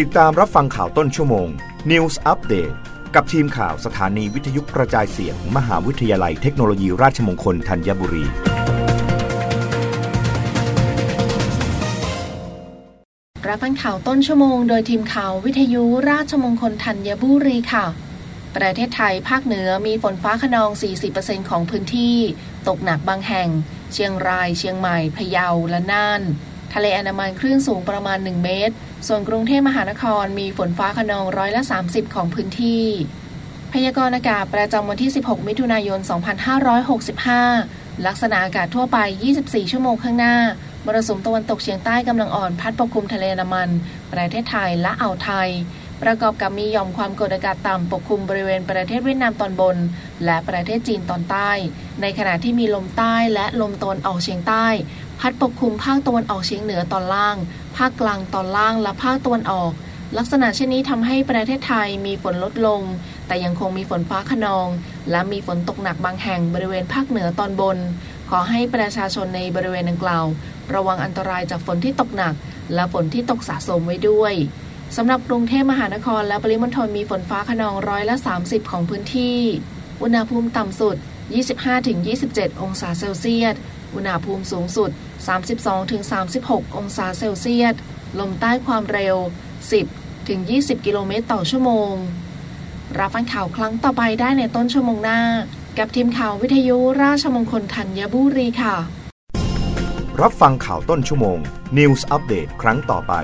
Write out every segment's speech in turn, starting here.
ติดตามรับฟังข่าวต้นชั่วโมง News Update กับทีมข่าวสถานีวิทยุกระจายเสียงมหาวิทยาลัยเทคโนโลยีราชมงคลธัญบุรี รับฟังข่าวต้นชั่วโมงโดยทีมข่าววิทยุราชมงคลธัญบุรีค่ะ ประเทศไทยภาคเหนือมีฝนฟ้าขนอง 40%ของพื้นที่ ตกหนักบางแห่ง เชียงราย เชียงใหม่ พะเยา และน่าน ทะเลอันดามันคลื่นสูงประมาณ 1 เมตร ส่วนกรุงเทพมหานครมีฝนฟ้าขนองร้อยละ 30 ของพื้นที่ พยากรณ์อากาศประจำวันที่ 16 มิถุนายน 2565 ลักษณะอากาศทั่วไป 24 ชั่วโมงข้างหน้ามรสุมตะวันตกเฉียงใต้กำลังอ่อนพัดปกคลุมทะเลอันดามัน ประเทศไทยและอ่าวไทย ประกอบกับมีหย่อมความกดอากาศต่ำปกคลุมบริเวณประเทศเวียดนามตอนบน และประเทศจีนตอนใต้ ในขณะที่มีลมใต้และลมตะวันออกเฉียงใต้ พัดปกคลุมภาคตะวันออกเฉียงเหนือตอนล่าง ภาคกลางตอนล่างและภาคตะวันออก ลักษณะเช่นนี้ทำให้ประเทศไทยมีฝนลดลง แต่ยังคงมีฝนฟ้าขนอง และมีฝนตกหนักบางแห่งบริเวณภาคเหนือตอนบน ขอให้ประชาชนในบริเวณดังกล่าว ระวังอันตรายจากฝนที่ตกหนัก และฝนที่ตกสะสมไว้ด้วยสำหรับกรุงเทพมหานครและปริมณฑลมีฝนฟ้าขนองร้อยละ 30 ของพื้นที่ อุณหภูมิต่ำสุด 25-27 องศาเซลเซียส อุณหภูมิสูงสุด 32-36 องศาเซลเซียส ลมใต้ความเร็ว 10-20 กิโลเมตรต่อชั่วโมง รับฟังข่าวครั้งต่อไปได้ในต้นชั่วโมงหน้า กับทีมข่าววิทยุราชมงคลธัญบุรีค่ะ รับฟังข่าวต้นชั่วโมง News Update ครั้งต่อไป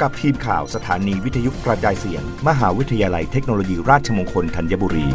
กับทีมข่าวสถานีวิทยุกระจายเสียง มหาวิทยาลัยเทคโนโลยีราชมงคลธัญบุรี